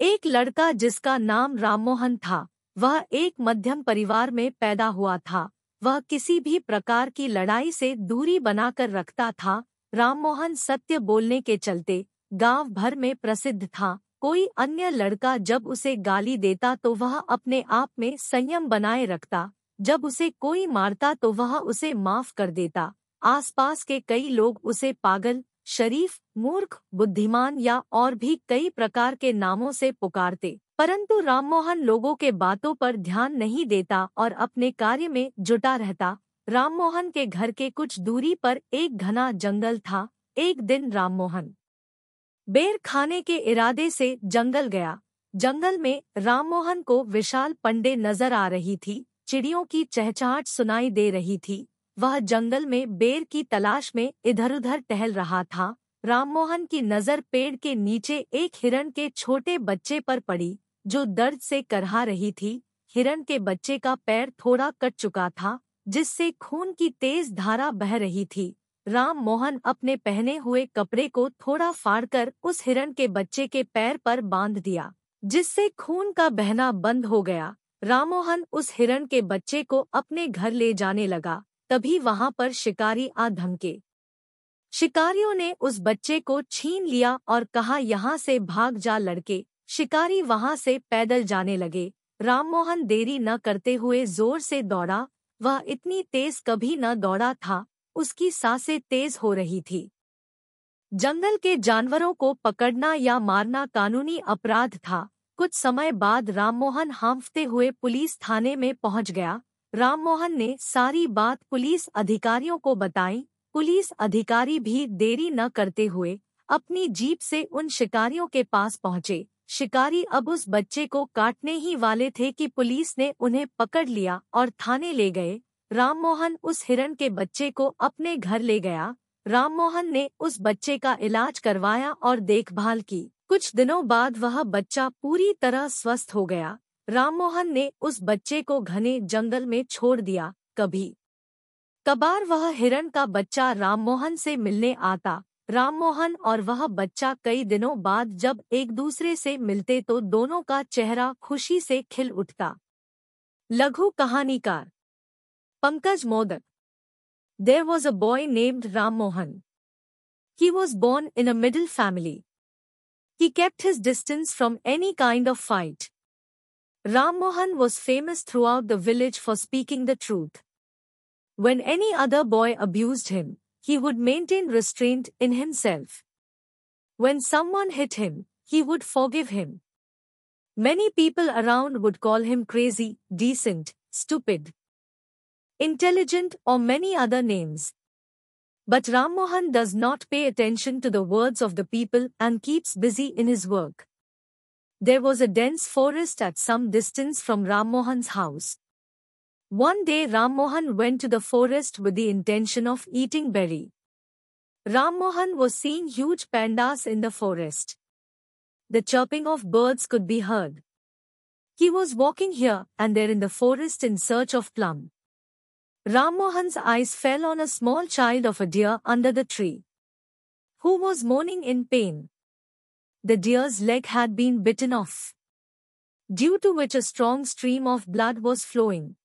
एक लड़का जिसका नाम राममोहन था, वह एक मध्यम परिवार में पैदा हुआ था। वह किसी भी प्रकार की लड़ाई से दूरी बनाकर रखता था। राममोहन सत्य बोलने के चलते गाँव भर में प्रसिद्ध था। कोई अन्य लड़का जब उसे गाली देता तो वह अपने आप में संयम बनाए रखता। जब उसे कोई मारता तो वह उसे माफ़ कर देता। आसपास के कई लोग उसे पागल शरीफ, मूर्ख, बुद्धिमान या और भी कई प्रकार के नामों से पुकारते, परंतु राममोहन लोगों के बातों पर ध्यान नहीं देता और अपने कार्य में जुटा रहता। राममोहन के घर के कुछ दूरी पर एक घना जंगल था। एक दिन राममोहन बेर खाने के इरादे से जंगल गया। जंगल में राममोहन को विशाल पंडे नज़र आ रही थी। चिड़ियों की चहचहाट सुनाई दे रही थी। वह जंगल में बेर की तलाश में इधर-उधर टहल रहा था। राममोहन की नज़र पेड़ के नीचे एक हिरण के छोटे बच्चे पर पड़ी, जो दर्द से करहा रही थी। हिरण के बच्चे का पैर थोड़ा कट चुका था, जिससे खून की तेज धारा बह रही थी। राम मोहन अपने पहने हुए कपड़े को थोड़ा फाड़कर उस हिरण के बच्चे के पैर पर बाँध दिया, जिससे खून का बहना बंद हो गया। राममोहन उस हिरण के बच्चे को अपने घर ले जाने लगा। तभी वहाँ पर शिकारी आ धमके। शिकारियों ने उस बच्चे को छीन लिया और कहा, यहाँ से भाग जा लड़के। शिकारी वहाँ से पैदल जाने लगे। राममोहन देरी न करते हुए ज़ोर से दौड़ा। वह इतनी तेज कभी न दौड़ा था। उसकी साँसें तेज हो रही थी। जंगल के जानवरों को पकड़ना या मारना कानूनी अपराध था। कुछ समय बाद राममोहन हांफते हुए पुलिस थाने में पहुँच गया। राममोहन ने सारी बात पुलिस अधिकारियों को बताई। पुलिस अधिकारी भी देरी न करते हुए अपनी जीप से उन शिकारियों के पास पहुँचे। शिकारी अब उस बच्चे को काटने ही वाले थे कि पुलिस ने उन्हें पकड़ लिया और थाने ले गए। राममोहन उस हिरण के बच्चे को अपने घर ले गया। राममोहन ने उस बच्चे का इलाज करवाया और देखभाल की। कुछ दिनों बाद वह बच्चा पूरी तरह स्वस्थ हो गया। राममोहन ने उस बच्चे को घने जंगल में छोड़ दिया, कभी। कबार वह हिरण का बच्चा राममोहन से मिलने आता। राममोहन और वह बच्चा कई दिनों बाद जब एक दूसरे से मिलते तो दोनों का चेहरा खुशी से खिल उठता। लघु कहानीकार। Pankaj Modak. There was a boy named Rammohan. He was born in a middle family He kept his distance from any kind of fight. Ram Mohan was famous throughout the village for speaking the truth. When any other boy abused him, he would maintain restraint in himself. When someone hit him, he would forgive him. Many people around would call him crazy, decent, stupid, intelligent or many other names. But Rammohan does not pay attention to the words of the people and keeps busy in his work. There was a dense forest at some distance from Rammohan's house. One day Rammohan went to the forest with the intention of eating berry. Rammohan was seeing huge pandas in the forest. The chirping of birds could be heard. He was walking here and there in the forest in search of plum. Rammohan's eyes fell on a small child of a deer under the tree, who was moaning in pain. The deer's leg had been bitten off, due to which a strong stream of blood was flowing.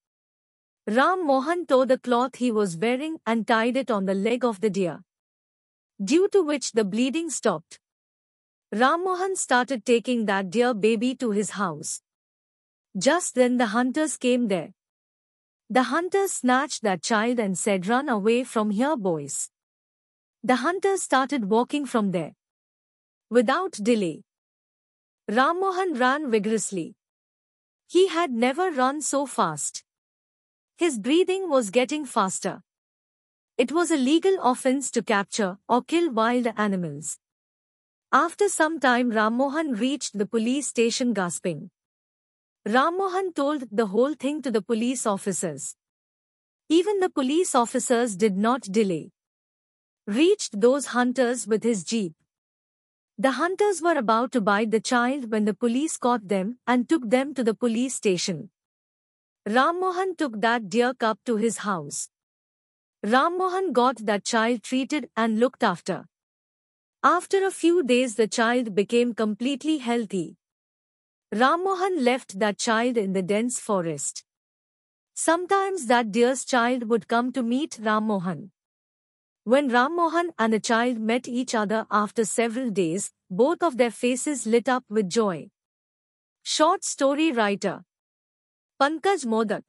Ram Mohan tore the cloth he was wearing and tied it on the leg of the deer, due to which the bleeding stopped. Ram Mohan started taking that deer baby to his house. Just then the hunters came there. The hunters snatched that child and said run away from here boys. The hunters started walking from there. Without delay. Rammohan ran vigorously. He had never run so fast. His breathing was getting faster. It was a legal offense to capture or kill wild animals. After some time Rammohan reached the police station gasping. Rammohan told the whole thing to the police officers. Even the police officers did not delay. Reached those hunters with his jeep. The hunters were about to bite the child when the police caught them and took them to the police station. Ram Mohan took that deer cub to his house. Ram Mohan got that child treated and looked after. After a few days the child became completely healthy. Ram Mohan left that child in the dense forest. Sometimes that deer's child would come to meet Rammohan. When Ram Mohan and the child met each other after several days, both of their faces lit up with joy. Short story writer Pankaj Modak